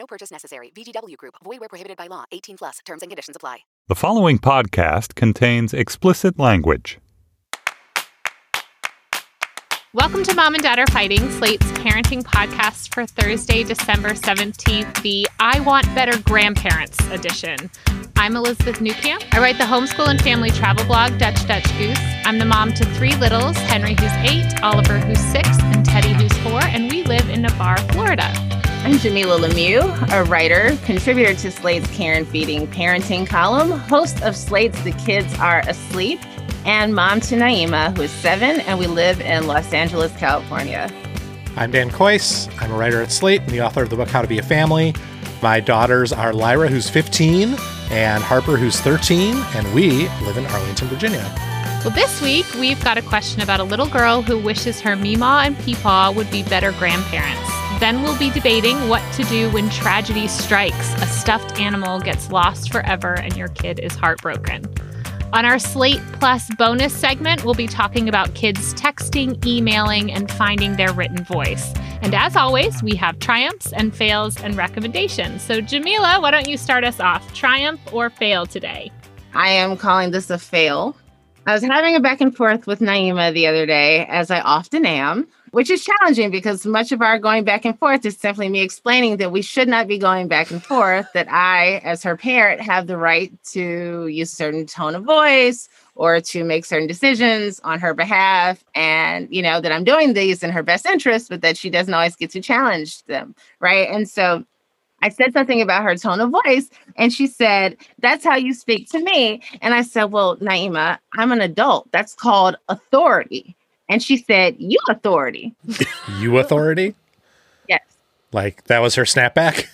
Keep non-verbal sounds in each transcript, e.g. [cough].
No purchase necessary. VGW Group. Void where prohibited by law. 18 plus. Terms and conditions apply. The following podcast contains explicit language. Welcome to Mom and Dad Are Fighting, Slate's parenting podcast for Thursday, December 17th, the I Want Better Grandparents edition. I'm Elizabeth Newcamp. I write the homeschool and family travel blog, Dutch Dutch Goose. I'm the mom to three littles Henry, who's eight, Oliver, who's six, and Teddy, who's four, and we live in Navarre, Florida. I'm Jamilah Lemieux, a writer, contributor to Slate's Care and Feeding Parenting column, host of Slate's The Kids Are Asleep, and mom to Naima, who is seven, and we live in Los Angeles, California. I'm Dan Kois. I'm a writer at Slate and the author of the book How to Be a Family. My daughters are Lyra, who's 15, and Harper, who's 13, and we live in Arlington, Virginia. Well, this week we've got a question about a little girl who wishes her Meemaw and Peepaw would be better grandparents. Then we'll be debating what to do when tragedy strikes. A stuffed animal gets lost forever and your kid is heartbroken. On our Slate Plus bonus segment, we'll be talking about kids texting, emailing, and finding their written voice. And as always, we have triumphs and fails and recommendations. So, Jamilah, why don't you start us off? Triumph or fail today? I am calling this a fail. I was having a back and forth with Naima the other day, as I often am, which is challenging because much of our going back and forth is simply me explaining that we should not be going back and forth, that I, as her parent, have the right to use a certain tone of voice or to make certain decisions on her behalf. And, you know, that I'm doing these in her best interest, but that she doesn't always get to challenge them. Right. And so I said something about her tone of voice, and she said, That's how you speak to me. And I said, Well, Naima, I'm an adult. That's called authority. And she said, You authority. [laughs] you authority? yes. Like that was her snapback?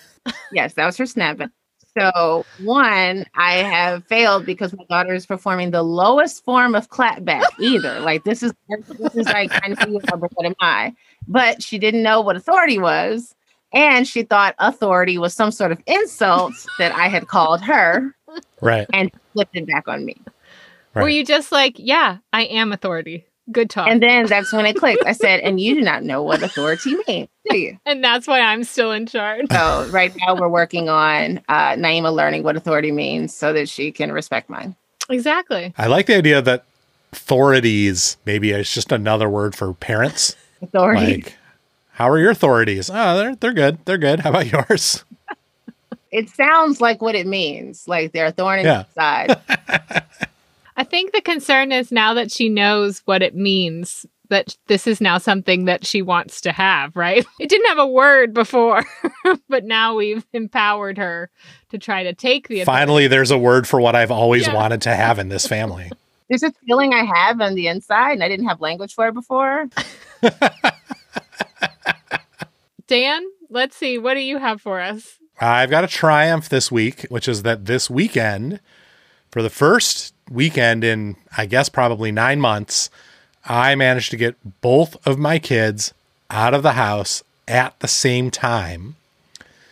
yes, that was her snapback. So, one, I have failed because my daughter is performing the lowest form of clapback either. like this is this is like I know you are, but what am I? But she didn't know what authority was. And she thought authority was some sort of insult that I had called her. Right. And flipped it back on me. Right. Were you just like, yeah, I am authority? Good talk. And then that's when it clicked. I said, and you do not know what authority means, do you? [laughs] And that's why I'm still in charge. So right now we're working on uh, Naima learning what authority means so that she can respect mine. Exactly. I like the idea that authorities maybe is just another word for parents. Authority. Like, how are your authorities? Oh, they're they're good. They're good. How about yours? It sounds like what it means. Like they're a thorn in Yeah. the side. [laughs] I think the concern is now that she knows what it means, that this is now something that she wants to have, right? [laughs] It didn't have a word before, [laughs] but now we've empowered her to try to take the authority. Finally, there's a word for what I've always Yeah. wanted to have in this [laughs] family. There's a feeling I have on the inside, and I didn't have language for it before. Dan, let's see. What do you have for us? I've got a triumph this week, which is that this weekend, for the first weekend in, I guess, probably nine months, I managed to get both of my kids out of the house at the same time.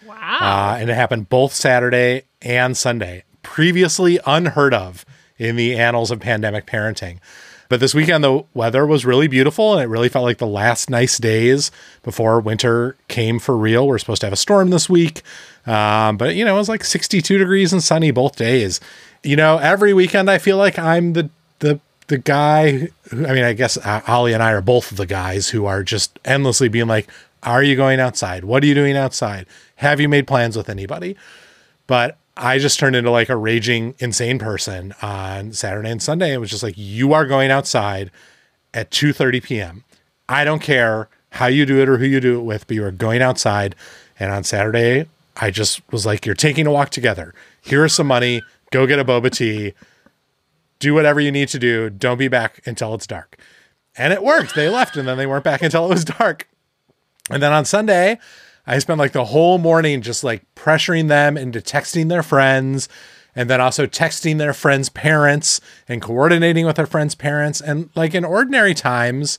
Wow. Uh, and it happened both Saturday and Sunday, previously unheard of in the annals of pandemic parenting. But this weekend, the weather was really beautiful and it really felt like the last nice days before winter came for real. We're supposed to have a storm this week. Um, but, you know, it was like 62 degrees and sunny both days. You know, every weekend I feel like I'm the, the, the guy who, I mean, I guess uh, Alia and I are both the guys who are just endlessly being like, are you going outside? What are you doing outside? Have you made plans with anybody? But I just turned into like a raging insane person on Saturday and Sunday. It was just like you are going outside at 2:30 p.m. I don't care how you do it or who you do it with, but you are going outside. And on Saturday, I just was like, you're taking a walk together. Here is some money. Go get a boba tea. Do whatever you need to do. Don't be back until it's dark. And it worked. They left and then they weren't back [laughs] until it was dark. And then on Sunday, I spent like the whole morning just like pressuring them into texting their friends and then also texting their friends' parents and coordinating with their friends' parents. And like in ordinary times,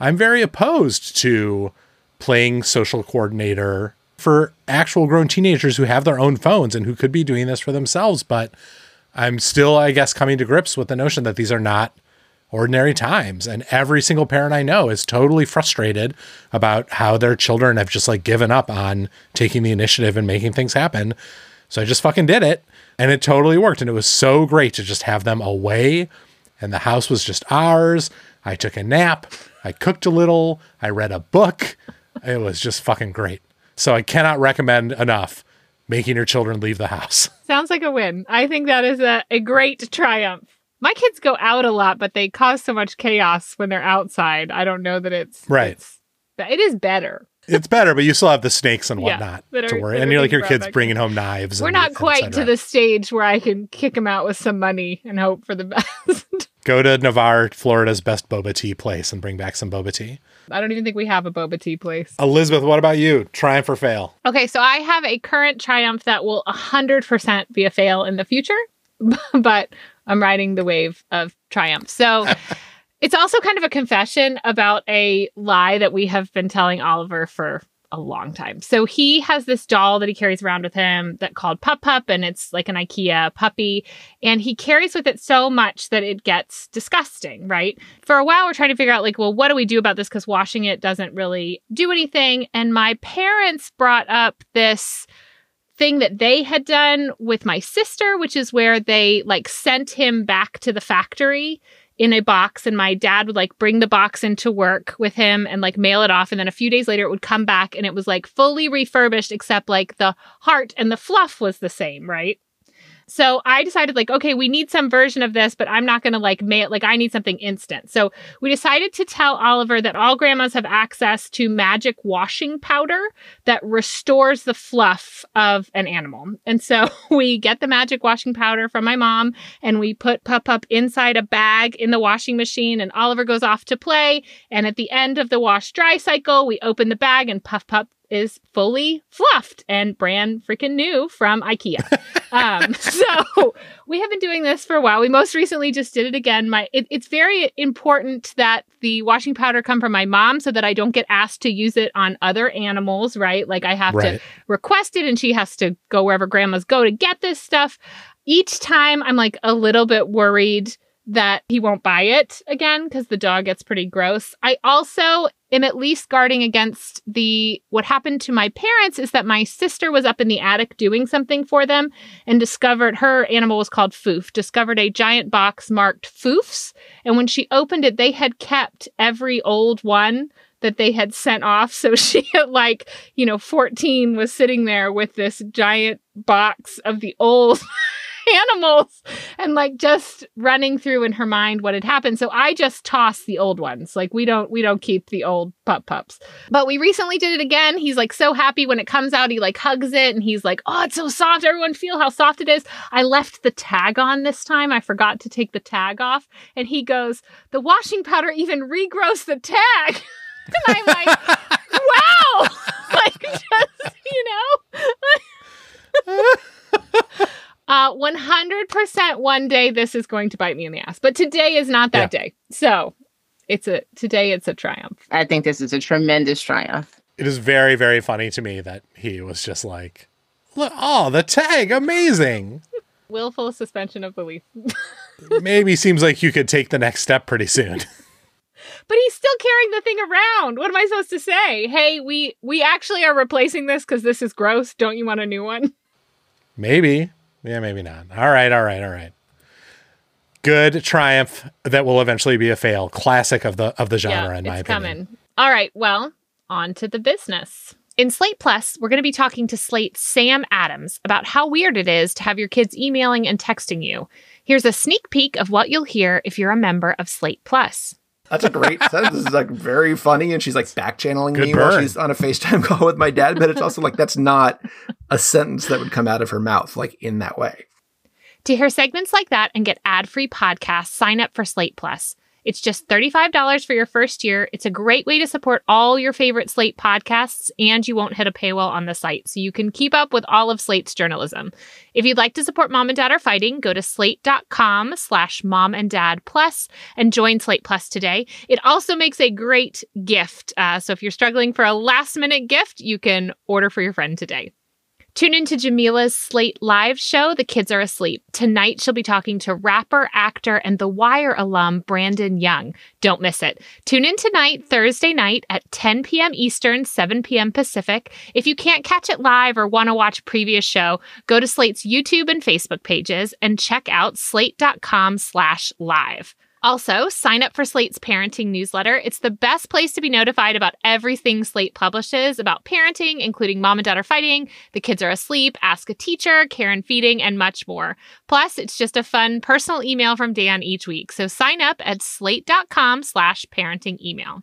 I'm very opposed to playing social coordinator for actual grown teenagers who have their own phones and who could be doing this for themselves. But I'm still, I guess, coming to grips with the notion that these are not ordinary times. And every single parent I know is totally frustrated about how their children have just like given up on taking the initiative and making things happen. So I just fucking did it and it totally worked. And it was so great to just have them away and the house was just ours. I took a nap. I cooked a little. I read a book. It was just fucking great. So I cannot recommend enough making your children leave the house. [laughs] Sounds like a win. I think that is a, a great triumph. My kids go out a lot, but they cause so much chaos when they're outside. I don't know that it's Right. It's, it is better. It's better, but you still have the snakes and whatnot that are- to worry. And you're like your kids back. bringing home knives. We're and- not quite to the stage where I can kick them out with some money and hope for the [laughs] best. Go to Navarre, Florida's best boba tea place and bring back some boba tea. I don't even think we have a boba tea place. Elizabeth, what about you? Triumph or fail? Okay, so I have a current triumph that will 100% be a fail in the future, [laughs] but I'm riding the wave of triumph. So [laughs] it's also kind of a confession about a lie that we have been telling Oliver for a long time. So he has this doll that he carries around with him that called Pup Pup, and it's like an IKEA puppy. And he carries with it so much that it gets disgusting, right? For a while, we're trying to figure out, like, well, what do we do about this? Because washing it doesn't really do anything. And my parents brought up this thing that they had done with my sister, which is where they like sent him back to the factory in a box and my dad would like bring the box into work with him and like mail it off and then a few days later it would come back and it was like fully refurbished except like the heart and the fluff was the same, right? So I decided like okay, we need some version of this, but I'm not going to like mail like I need something instant. So we decided to tell Oliver that all grandmas have access to magic washing powder that restores the fluff of an animal. And so [laughs] we get the magic washing powder from my mom and we put Pup Pup inside a bag in the washing machine and Oliver goes off to play. And at the end of the wash dry cycle, we open the bag and Puff Pup is fully fluffed and brand freaking new from IKEA. [laughs] um, so we have been doing this for a while. We most recently just did it again. My it, it's very important that the washing powder come from my mom so that I don't get asked to use it on other animals, right? Like I have Right. to request it and she has to go wherever grandmas go to get this stuff. Each time I'm like a little bit worried that he won't buy it again because the dog gets pretty gross. I also am at least guarding against the what happened to my parents is that my sister was up in the attic doing something for them and discovered her animal was called Foof, discovered a giant box marked Foofs. And when she opened it, they had kept every old one that they had sent off. So [laughs] she like, you know, 14 was sitting there with this giant box of the old [laughs] animals and like just running through in her mind what had happened. So I just toss the old ones. Like we don't we don't keep the old pup pups. But we recently did it again. He's like so happy when it comes out. He like hugs it and he's like, "Oh, it's so soft. Everyone feel how soft it is." I left the tag on this time. I forgot to take the tag off. And he goes, "The washing powder even regrows the tag." [laughs] and I'm like, [laughs] "Wow!" like just, you know. Uh, 100% one day this is going to bite me in the ass. But today is not that day. So it's a today it's a triumph. I think this is a tremendous triumph. It is very, very funny to me that he was just like, Look, oh, the tag, amazing. [laughs] Willful suspension of belief. [laughs] Maybe seems like you could take the next step pretty soon. [laughs] But he's still carrying the thing around. What am I supposed to say? Hey, we we actually are replacing this because this is gross. Don't you want a new one? maybe. Yeah, maybe not. All right, all right, all right. Good triumph that will eventually be a fail. Classic of the of the genre, in my it's opinion. coming. All right, well, on to the business. In Slate Plus, we're going to be talking to Slate's Sam Adams about how weird it is to have your kids emailing and texting you. Here's a sneak peek of what you'll hear if you're a member of Slate Plus. That's a great [laughs] sentence. This is like very funny, and she's like back channeling Good me while she's on a FaceTime call with my dad. But it's also like that's not a sentence that would come out of her mouth like in that way. To hear segments like that and get ad-free podcasts, sign up for Slate Plus. It's just $35 for your first year. It's a great way to support all your favorite Slate podcasts, and you won't hit a paywall on the site, so you can keep up with all of Slate's journalism. If you'd like to support Mom and Dad Are Fighting, go to slate.com slash mom and dad plus and join Slate Plus today. It also makes a great gift. Uh, so if you're struggling for a last minute gift, you can order for your friend today. Tune into Jamilah's Slate Live show, The Kids Are Asleep. Tonight, she'll be talking to rapper, actor, and The Wire alum Brandon Young. Don't miss it. Tune in tonight, Thursday night at 10 p.m. Eastern, 7 p.m. Pacific. If you can't catch it live or want to watch previous show, go to Slate's YouTube and Facebook pages and check out slate.com slash live. Also, sign up for Slate's parenting newsletter. It's the best place to be notified about everything Slate publishes about parenting, including mom and dad are fighting, the kids are asleep, ask a teacher, care and feeding, and much more. Plus, it's just a fun personal email from Dan each week. So sign up at slate.com slash parenting email.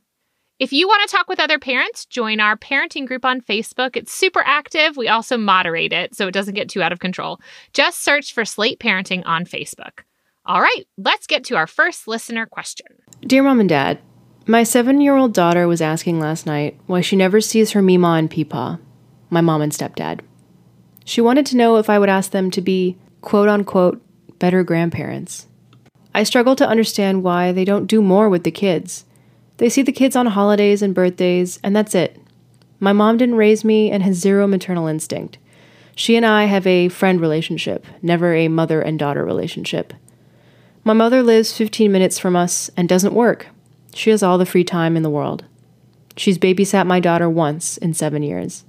If you want to talk with other parents, join our parenting group on Facebook. It's super active. We also moderate it so it doesn't get too out of control. Just search for Slate Parenting on Facebook. All right, let's get to our first listener question. Dear Mom and Dad, my seven year old daughter was asking last night why she never sees her Mima and Peepaw, my mom and stepdad. She wanted to know if I would ask them to be, quote unquote, better grandparents. I struggle to understand why they don't do more with the kids. They see the kids on holidays and birthdays, and that's it. My mom didn't raise me and has zero maternal instinct. She and I have a friend relationship, never a mother and daughter relationship. My mother lives 15 minutes from us and doesn't work. She has all the free time in the world. She's babysat my daughter once in seven years.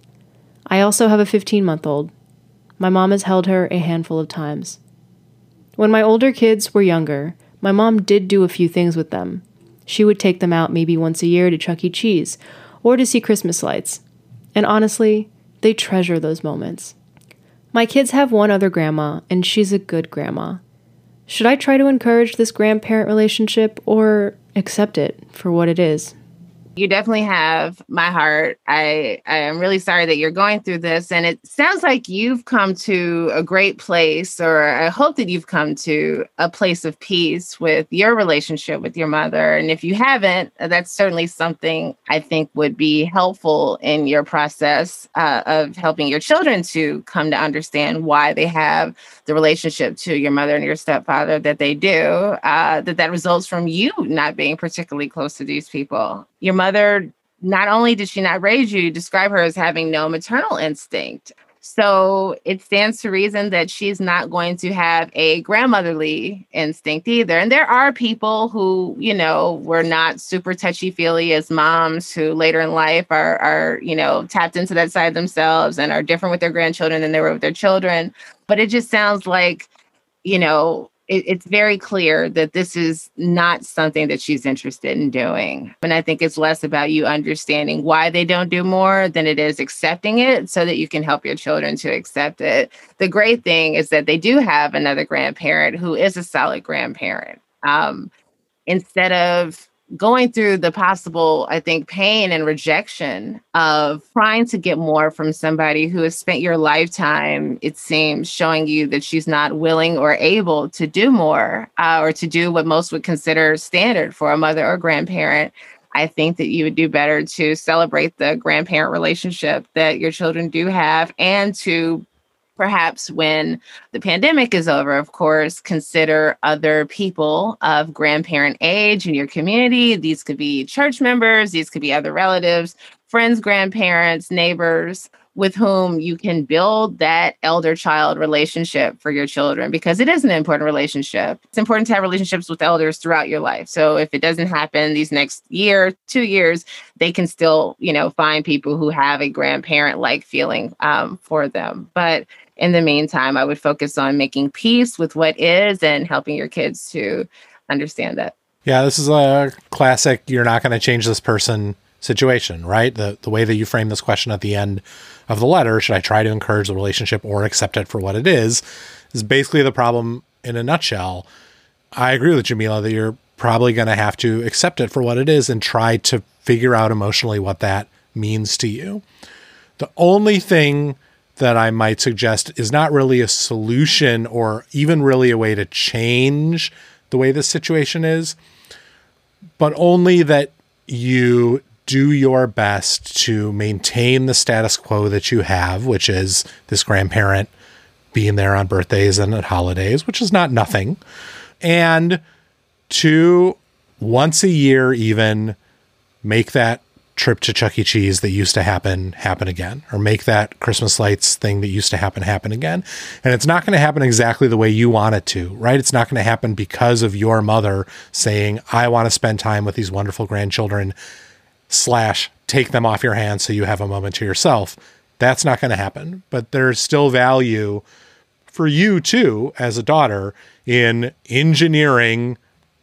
I also have a 15 month old. My mom has held her a handful of times. When my older kids were younger, my mom did do a few things with them. She would take them out maybe once a year to Chuck E. Cheese or to see Christmas lights. And honestly, they treasure those moments. My kids have one other grandma, and she's a good grandma. Should I try to encourage this grandparent relationship or accept it for what it is? You definitely have my heart. I I am really sorry that you're going through this and it sounds like you've come to a great place or I hope that you've come to a place of peace with your relationship with your mother and if you haven't that's certainly something I think would be helpful in your process uh, of helping your children to come to understand why they have the relationship to your mother and your stepfather that they do uh, that that results from you not being particularly close to these people your mother not only did she not raise you, you describe her as having no maternal instinct. So it stands to reason that she's not going to have a grandmotherly instinct either. And there are people who, you know, were not super touchy feely as moms who later in life are, are, you know, tapped into that side themselves and are different with their grandchildren than they were with their children. But it just sounds like, you know, it, it's very clear that this is not something that she's interested in doing. And I think it's less about you understanding why they don't do more than it is accepting it so that you can help your children to accept it. The great thing is that they do have another grandparent who is a solid grandparent. Um, instead of going through the possible, I think, pain and rejection of trying to get more from somebody who has spent your lifetime, it seems, showing you that she's not willing or able to do more uh, or to do what most would consider standard for a mother or grandparent. I think that you would do better to celebrate the grandparent relationship that your children do have and to perhaps when the pandemic is over, of course, consider other people of grandparent age in your community. These could be church members, these could be other relatives, friends, grandparents, neighbors with whom you can build that elder child relationship for your children because it is an important relationship. It's important to have relationships with elders throughout your life. So if it doesn't happen these next year, two years, they can still, you know, find people who have a grandparent like feeling um, for them. But in the meantime, I would focus on making peace with what is and helping your kids to understand that. Yeah, this is a classic you're not going to change this person situation, right? The the way that you frame this question at the end of the letter, should I try to encourage the relationship or accept it for what it is, is basically the problem in a nutshell. I agree with Jamilah that you're probably going to have to accept it for what it is and try to figure out emotionally what that means to you. The only thing that I might suggest is not really a solution or even really a way to change the way this situation is. but only that you do your best to maintain the status quo that you have, which is this grandparent being there on birthdays and at holidays, which is not nothing. And to once a year, even make that trip to Chuck E. Cheese that used to happen happen again, or make that Christmas lights thing that used to happen happen again. And it's not going to happen exactly the way you want it to, right? It's not going to happen because of your mother saying, I want to spend time with these wonderful grandchildren, slash, take them off your hands so you have a moment to yourself. That's not going to happen. But there's still value for you too, as a daughter, in engineering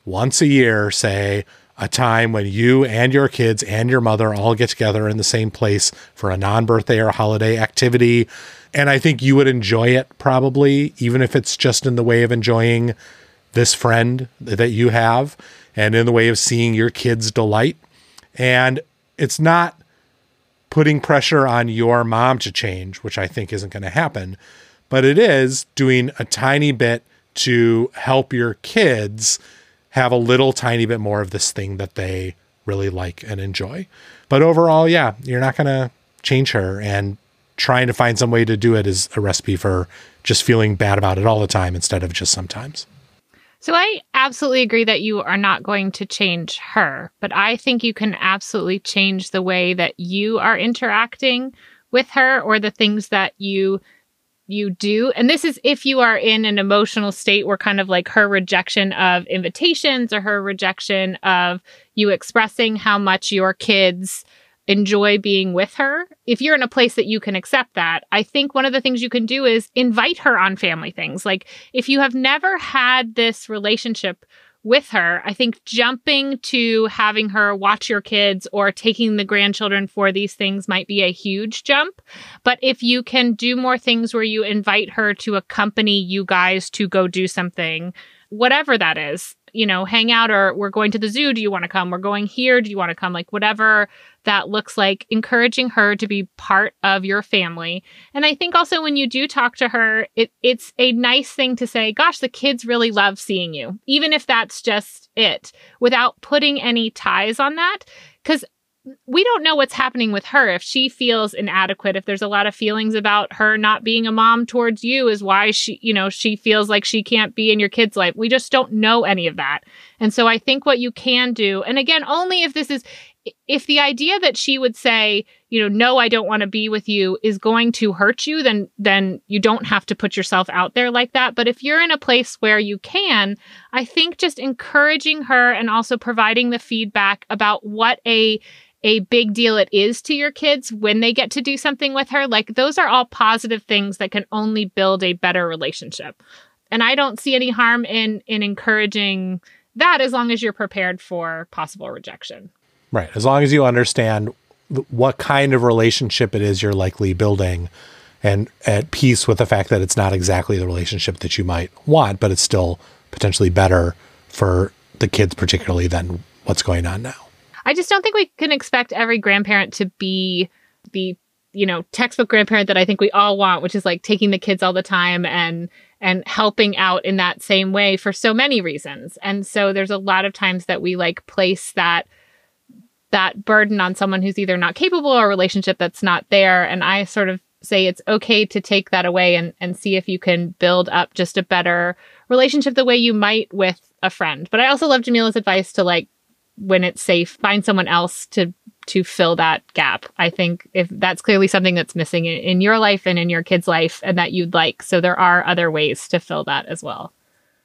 once a year, say, a time when you and your kids and your mother all get together in the same place for a non birthday or holiday activity. And I think you would enjoy it probably, even if it's just in the way of enjoying this friend that you have and in the way of seeing your kids delight. And it's not putting pressure on your mom to change, which I think isn't going to happen, but it is doing a tiny bit to help your kids have a little tiny bit more of this thing that they really like and enjoy. But overall, yeah, you're not going to change her. And trying to find some way to do it is a recipe for just feeling bad about it all the time instead of just sometimes. So I absolutely agree that you are not going to change her, but I think you can absolutely change the way that you are interacting with her or the things that you you do. And this is if you are in an emotional state where kind of like her rejection of invitations or her rejection of you expressing how much your kids enjoy being with her. If you're in a place that you can accept that, I think one of the things you can do is invite her on family things. Like if you have never had this relationship with her, I think jumping to having her watch your kids or taking the grandchildren for these things might be a huge jump. But if you can do more things where you invite her to accompany you guys to go do something, whatever that is, you know, hang out or we're going to the zoo. Do you want to come? We're going here. Do you want to come? Like, whatever that looks like, encouraging her to be part of your family. And I think also when you do talk to her, it, it's a nice thing to say, gosh, the kids really love seeing you, even if that's just it, without putting any ties on that. Because we don't know what's happening with her. If she feels inadequate if there's a lot of feelings about her not being a mom towards you is why she you know she feels like she can't be in your kid's life. We just don't know any of that. And so i think what you can do and again only if this is if the idea that she would say you know no i don't want to be with you is going to hurt you then then you don't have to put yourself out there like that. But if you're in a place where you can i think just encouraging her and also providing the feedback about what a a big deal it is to your kids when they get to do something with her. Like those are all positive things that can only build a better relationship. And I don't see any harm in in encouraging that as long as you're prepared for possible rejection. Right. As long as you understand what kind of relationship it is you're likely building and at peace with the fact that it's not exactly the relationship that you might want, but it's still potentially better for the kids particularly than what's going on now. I just don't think we can expect every grandparent to be the you know textbook grandparent that I think we all want, which is like taking the kids all the time and and helping out in that same way for so many reasons. And so there's a lot of times that we like place that that burden on someone who's either not capable or a relationship that's not there. And I sort of say it's okay to take that away and, and see if you can build up just a better relationship the way you might with a friend. But I also love Jamilah's advice to like when it's safe, find someone else to to fill that gap. I think if that's clearly something that's missing in, in your life and in your kid's life and that you'd like. So there are other ways to fill that as well.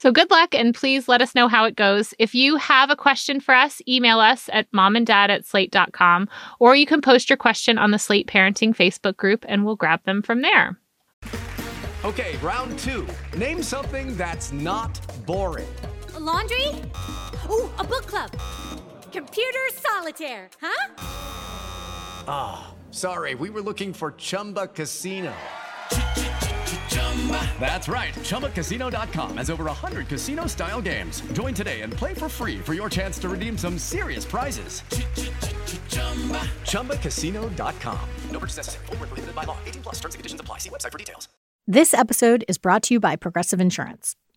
So good luck and please let us know how it goes. If you have a question for us, email us at momanddad at slate.com or you can post your question on the Slate Parenting Facebook group and we'll grab them from there. Okay, round two. Name something that's not boring. A laundry? Ooh, a book club. Computer solitaire, huh? Ah, oh, sorry, we were looking for Chumba Casino. That's right. ChumbaCasino.com has over 100 casino style games. Join today and play for free for your chance to redeem some serious prizes. ChumbaCasino.com. No purchase necessary. Full prohibited by law. 18 plus terms and conditions apply. See website for details. This episode is brought to you by Progressive Insurance.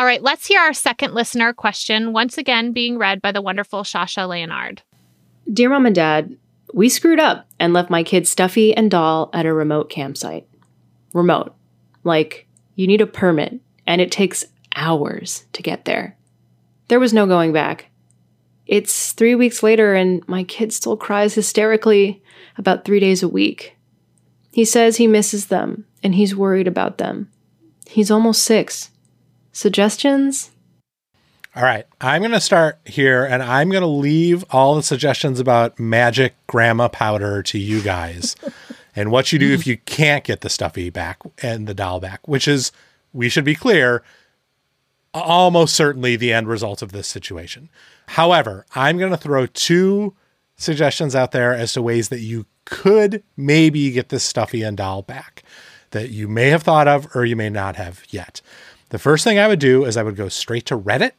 All right, let's hear our second listener question, once again being read by the wonderful Shasha Leonard. Dear Mom and Dad, we screwed up and left my kid Stuffy and Doll at a remote campsite. Remote. Like, you need a permit, and it takes hours to get there. There was no going back. It's three weeks later, and my kid still cries hysterically about three days a week. He says he misses them, and he's worried about them. He's almost six. Suggestions? All right. I'm going to start here and I'm going to leave all the suggestions about magic grandma powder to you guys [laughs] and what you do if you can't get the stuffy back and the doll back, which is, we should be clear, almost certainly the end result of this situation. However, I'm going to throw two suggestions out there as to ways that you could maybe get this stuffy and doll back that you may have thought of or you may not have yet. The first thing I would do is I would go straight to Reddit.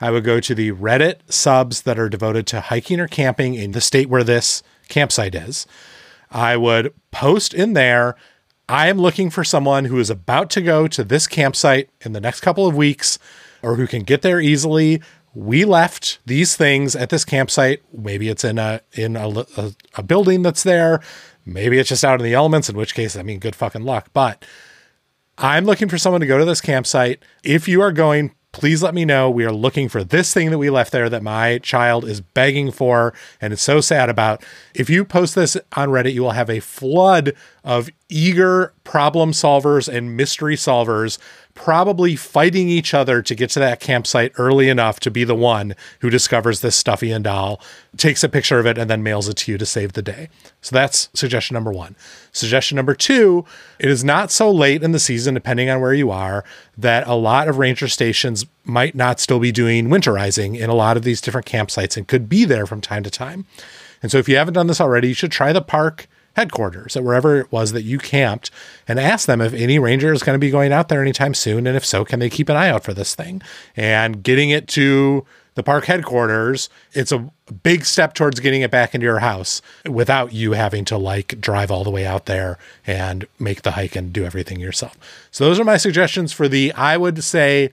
I would go to the Reddit subs that are devoted to hiking or camping in the state where this campsite is. I would post in there I am looking for someone who is about to go to this campsite in the next couple of weeks or who can get there easily. We left these things at this campsite. Maybe it's in a in a, a, a building that's there. Maybe it's just out in the elements, in which case, I mean, good fucking luck. But I'm looking for someone to go to this campsite. If you are going, please let me know. We are looking for this thing that we left there that my child is begging for and is so sad about. If you post this on Reddit, you will have a flood of eager problem solvers and mystery solvers probably fighting each other to get to that campsite early enough to be the one who discovers this stuffy and doll, takes a picture of it, and then mails it to you to save the day. So that's suggestion number one. Suggestion number two it is not so late in the season, depending on where you are, that a lot of ranger stations might not still be doing winterizing in a lot of these different campsites and could be there from time to time. And so if you haven't done this already, you should try the park headquarters at wherever it was that you camped and ask them if any ranger is going to be going out there anytime soon. And if so, can they keep an eye out for this thing? And getting it to the park headquarters, it's a big step towards getting it back into your house without you having to like drive all the way out there and make the hike and do everything yourself. So those are my suggestions for the, I would say,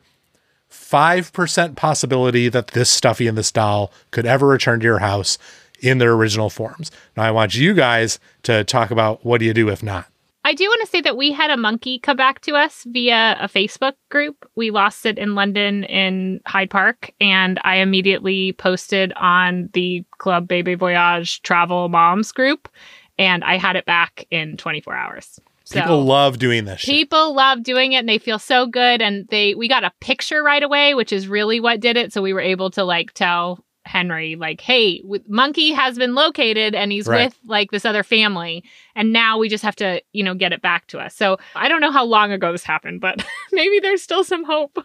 5% possibility that this stuffy and this doll could ever return to your house in their original forms. Now, I want you guys to talk about what do you do if not. I do want to say that we had a monkey come back to us via a Facebook group. We lost it in London in Hyde Park, and I immediately posted on the Club Baby Voyage Travel Moms group, and I had it back in 24 hours. So people love doing this. Shit. People love doing it and they feel so good and they we got a picture right away, which is really what did it. So we were able to like tell Henry, like, hey, Monkey has been located and he's right. with like this other family. And now we just have to, you know, get it back to us. So I don't know how long ago this happened, but [laughs] maybe there's still some hope.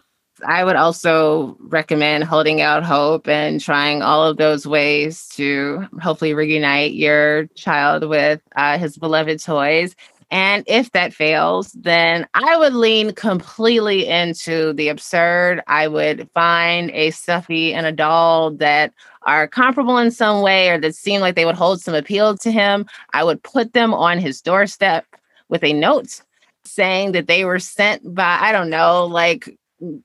I would also recommend holding out hope and trying all of those ways to hopefully reunite your child with uh, his beloved toys. And if that fails, then I would lean completely into the absurd. I would find a stuffy and a doll that are comparable in some way or that seem like they would hold some appeal to him. I would put them on his doorstep with a note saying that they were sent by, I don't know, like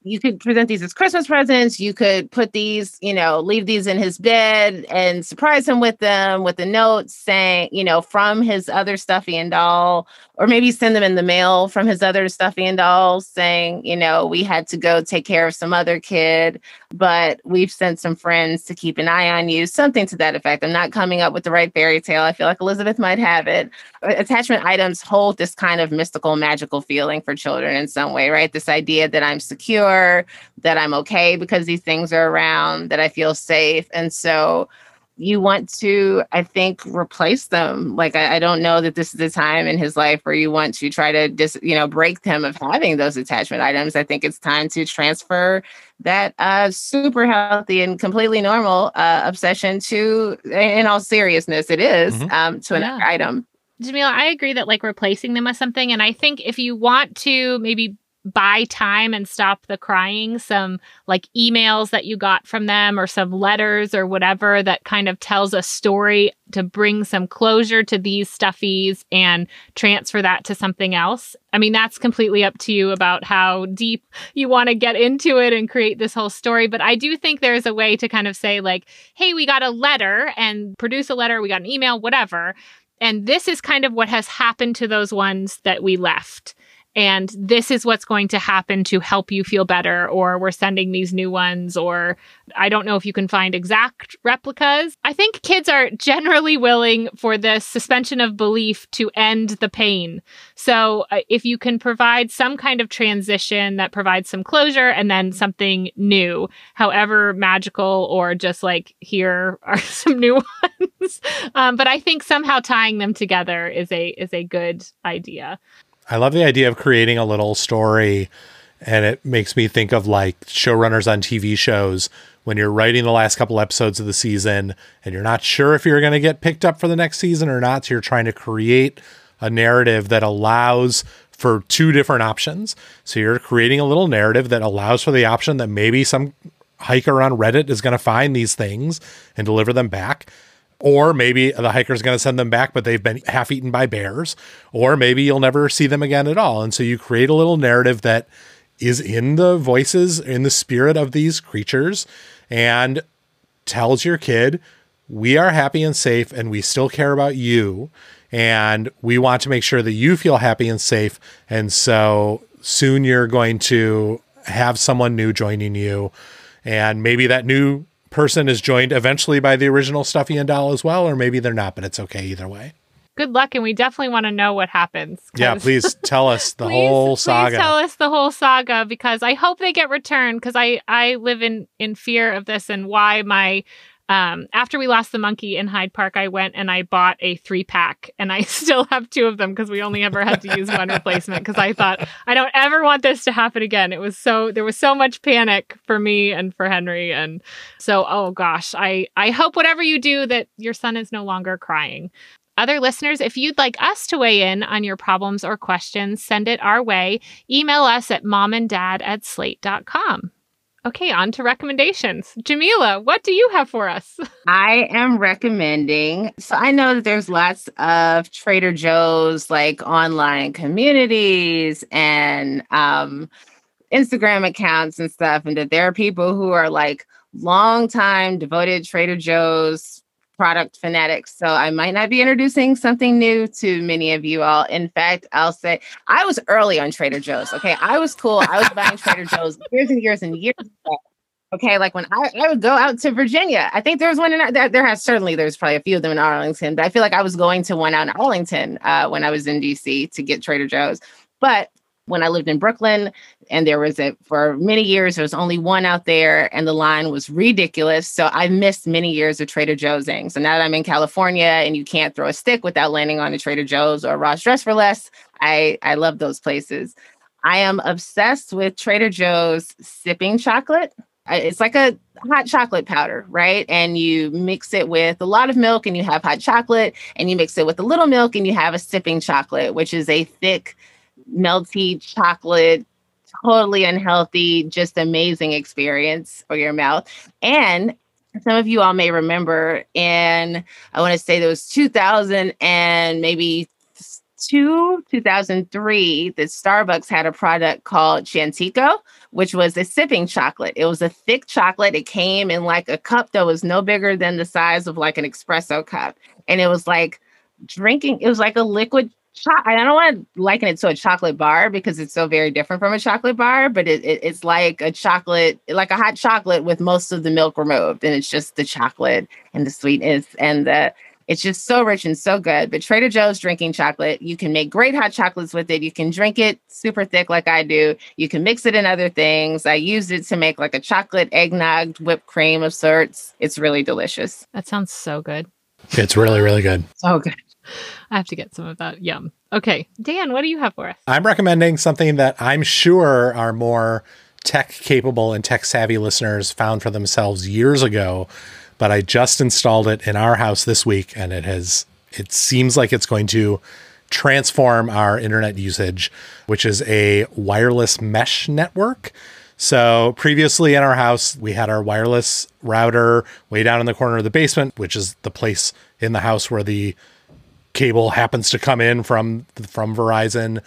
you could present these as Christmas presents. You could put these, you know, leave these in his bed and surprise him with them with a note saying, you know, from his other stuffy and doll, or maybe send them in the mail from his other stuffy and dolls saying, you know, we had to go take care of some other kid, but we've sent some friends to keep an eye on you, something to that effect. I'm not coming up with the right fairy tale. I feel like Elizabeth might have it. Uh, attachment items hold this kind of mystical, magical feeling for children in some way, right? This idea that I'm secure, that I'm okay because these things are around, that I feel safe. And so you want to, I think, replace them. Like, I, I, don't know that this is the time in his life where you want to try to just, you know, break him of having those attachment items. I think it's time to transfer that uh, super healthy and completely normal uh, obsession to, in all seriousness, it is, mm-hmm. um, to another yeah. item. Jamilah, I agree that like replacing them with something. And I think if you want to maybe buy time and stop the crying, some like emails that you got from them or some letters or whatever that kind of tells a story to bring some closure to these stuffies and transfer that to something else. I mean, that's completely up to you about how deep you want to get into it and create this whole story. But I do think there's a way to kind of say, like, hey, we got a letter and produce a letter, we got an email, whatever. And this is kind of what has happened to those ones that we left and this is what's going to happen to help you feel better or we're sending these new ones or i don't know if you can find exact replicas. I think kids are generally willing for this suspension of belief to end the pain. So uh, if you can provide some kind of transition that provides some closure and then something new however magical or just like here are [laughs] some new ones. [laughs] Um, but i think somehow tying them together is a is a good idea I love the idea of creating a little story. And it makes me think of like showrunners on TV shows when you're writing the last couple episodes of the season and you're not sure if you're going to get picked up for the next season or not. So you're trying to create a narrative that allows for two different options. So you're creating a little narrative that allows for the option that maybe some hiker on Reddit is going to find these things and deliver them back. Or maybe the hiker's going to send them back, but they've been half eaten by bears. Or maybe you'll never see them again at all. And so you create a little narrative that is in the voices, in the spirit of these creatures, and tells your kid, we are happy and safe, and we still care about you. And we want to make sure that you feel happy and safe. And so soon you're going to have someone new joining you. And maybe that new person is joined eventually by the original Stuffy and Doll as well, or maybe they're not, but it's okay either way. Good luck, and we definitely want to know what happens. Yeah, please [laughs] tell us the please, whole saga. Please tell us the whole saga because I hope they get returned because I I live in in fear of this and why my um, after we lost the monkey in Hyde Park, I went and I bought a three pack, and I [laughs] still have two of them because we only ever had to use one replacement. Because I thought I don't ever want this to happen again. It was so there was so much panic for me and for Henry, and so oh gosh, I I hope whatever you do that your son is no longer crying. Other listeners, if you'd like us to weigh in on your problems or questions, send it our way. Email us at momanddad at slate.com. Okay, on to recommendations. Jamilah, what do you have for us? [laughs] I am recommending. So I know that there's lots of Trader Joe's like online communities and um, Instagram accounts and stuff, and that there are people who are like long time devoted Trader Joe's product fanatics. So I might not be introducing something new to many of you all. In fact, I'll say I was early on Trader Joe's. Okay. I was cool. I was buying Trader Joe's [laughs] years and years and years ago. Okay, like when I, I would go out to Virginia, I think there was one in there. There has certainly there's probably a few of them in Arlington, but I feel like I was going to one out in Arlington uh, when I was in DC to get Trader Joe's. But when I lived in Brooklyn, and there was a for many years there was only one out there, and the line was ridiculous. So I missed many years of Trader Joe's. So now that I'm in California, and you can't throw a stick without landing on a Trader Joe's or Ross Dress for Less, I I love those places. I am obsessed with Trader Joe's sipping chocolate. It's like a hot chocolate powder, right? And you mix it with a lot of milk and you have hot chocolate, and you mix it with a little milk and you have a sipping chocolate, which is a thick melty chocolate, totally unhealthy, just amazing experience for your mouth. And some of you all may remember in, I want to say there was 2000 and maybe two, 2003, that Starbucks had a product called Chantico, which was a sipping chocolate. It was a thick chocolate. It came in like a cup that was no bigger than the size of like an espresso cup. And it was like drinking, it was like a liquid cho- I don't want to liken it to a chocolate bar because it's so very different from a chocolate bar, but it, it, it's like a chocolate, like a hot chocolate with most of the milk removed. And it's just the chocolate and the sweetness and the, it's just so rich and so good. But Trader Joe's drinking chocolate, you can make great hot chocolates with it. You can drink it super thick like I do. You can mix it in other things. I used it to make like a chocolate eggnog whipped cream of sorts. It's really delicious. That sounds so good. It's really, really good. So good. I have to get some of that. Yum. Okay. Dan, what do you have for us? I'm recommending something that I'm sure our more tech capable and tech savvy listeners found for themselves years ago, but I just installed it in our house this week and it has it seems like it's going to transform our internet usage, which is a wireless mesh network. So previously in our house, we had our wireless router way down in the corner of the basement, which is the place in the house where the cable happens to come in from from Verizon.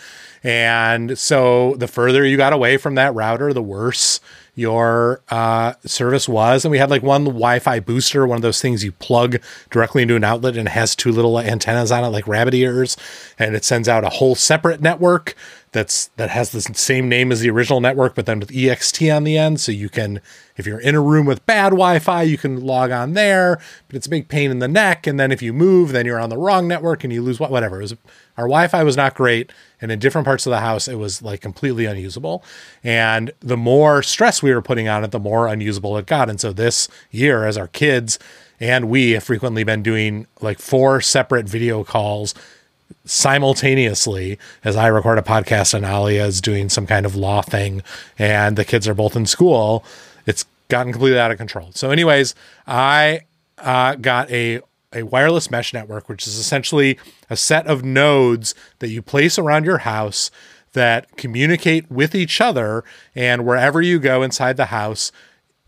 And so the further you got away from that router, the worse your uh, service was. And we had like one Wi-Fi booster, one of those things you plug directly into an outlet and has two little antennas on it, like rabbit ears, and it sends out a whole separate network that's that has the same name as the original network, but then with ext on the end. So you can, if you're in a room with bad Wi-Fi, you can log on there, but it's a big pain in the neck. And then if you move, then you're on the wrong network and you lose what whatever. Was our Wi-Fi was not great, and in different parts of the house, it was like completely unusable. And the more stress we were putting on it, the more unusable it got. And so this year, as our kids and we have frequently been doing like four separate video calls simultaneously as I record a podcast and Alia is doing some kind of law thing and the kids are both in school, it's gotten completely out of control. So, anyways, I uh, got a a wireless mesh network, which is essentially a set of nodes that you place around your house that communicate with each other. And wherever you go inside the house,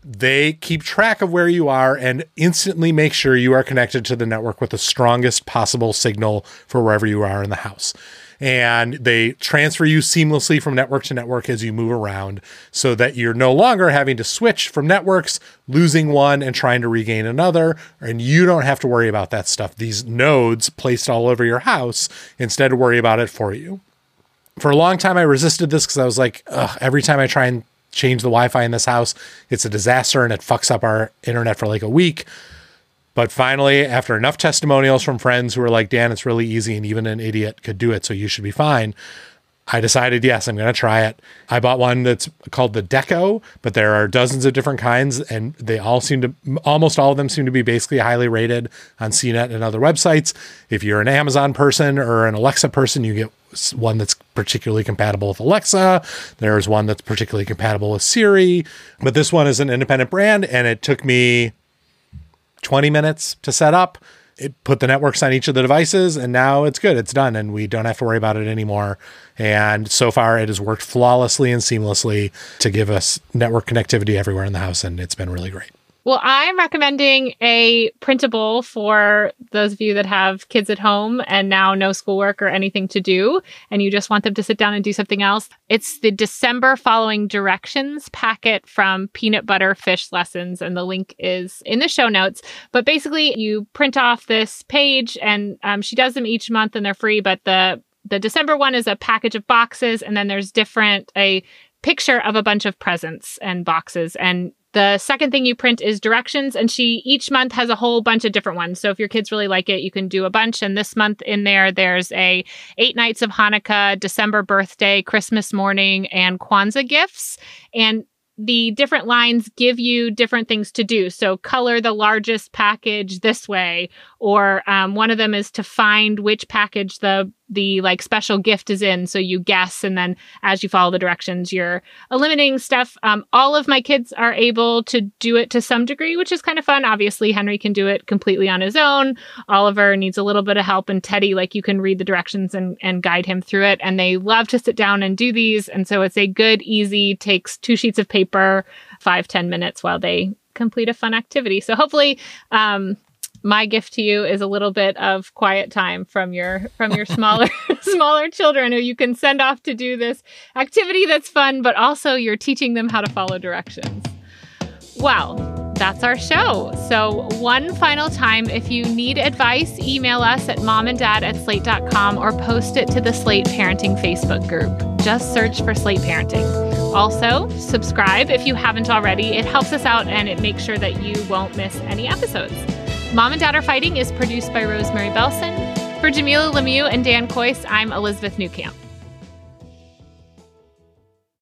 they keep track of where you are and instantly make sure you are connected to the network with the strongest possible signal for wherever you are in the house. And they transfer you seamlessly from network to network as you move around so that you're no longer having to switch from networks, losing one and trying to regain another. And you don't have to worry about that stuff. These nodes placed all over your house instead worry about it for you. For a long time, I resisted this because I was like, every time I try and change the Wi-Fi in this house. It's a disaster and it fucks up our internet for like a week. But finally, after enough testimonials from friends who were like, Dan, it's really easy and even an idiot could do it, so you should be fine. I decided, yes, I'm going to try it. I bought one that's called the Deco, but there are dozens of different kinds, and they all seem to, almost all of them seem to be basically highly rated on CNET and other websites. If you're an Amazon person or an Alexa person, you get one that's particularly compatible with Alexa. There's one that's particularly compatible with Siri, but this one is an independent brand, and it took me 20 minutes to set up. It put the networks on each of the devices, and now it's good. It's done, and we don't have to worry about it anymore. And so far, it has worked flawlessly and seamlessly to give us network connectivity everywhere in the house, and it's been really great. Well, I'm recommending a printable for those of you that have kids at home and now no schoolwork or anything to do, and you just want them to sit down and do something else. It's the December following directions packet from Peanut Butter Fish Lessons, and the link is in the show notes. But basically, you print off this page, and um, she does them each month, and they're free. But the the December one is a package of boxes, and then there's different a picture of a bunch of presents and boxes and the second thing you print is directions, and she each month has a whole bunch of different ones. So if your kids really like it, you can do a bunch. And this month in there, there's a eight nights of Hanukkah, December birthday, Christmas morning, and Kwanzaa gifts. And the different lines give you different things to do. So color the largest package this way, or um, one of them is to find which package the the like special gift is in. So you guess, and then as you follow the directions, you're eliminating stuff. Um, all of my kids are able to do it to some degree, which is kind of fun. Obviously, Henry can do it completely on his own. Oliver needs a little bit of help, and Teddy, like you can read the directions and, and guide him through it. And they love to sit down and do these. And so it's a good, easy, takes two sheets of paper, five ten minutes while they complete a fun activity. So hopefully, um, my gift to you is a little bit of quiet time from your from your smaller [laughs] [laughs] smaller children who you can send off to do this activity that's fun, but also you're teaching them how to follow directions. Well, that's our show. So, one final time, if you need advice, email us at momanddad at slate.com or post it to the Slate Parenting Facebook group. Just search for Slate Parenting. Also, subscribe if you haven't already. It helps us out and it makes sure that you won't miss any episodes. Mom and Dad Are Fighting is produced by Rosemary Belson. For Jamilah Lemieux and Dan Kois, I'm Elizabeth Newcamp.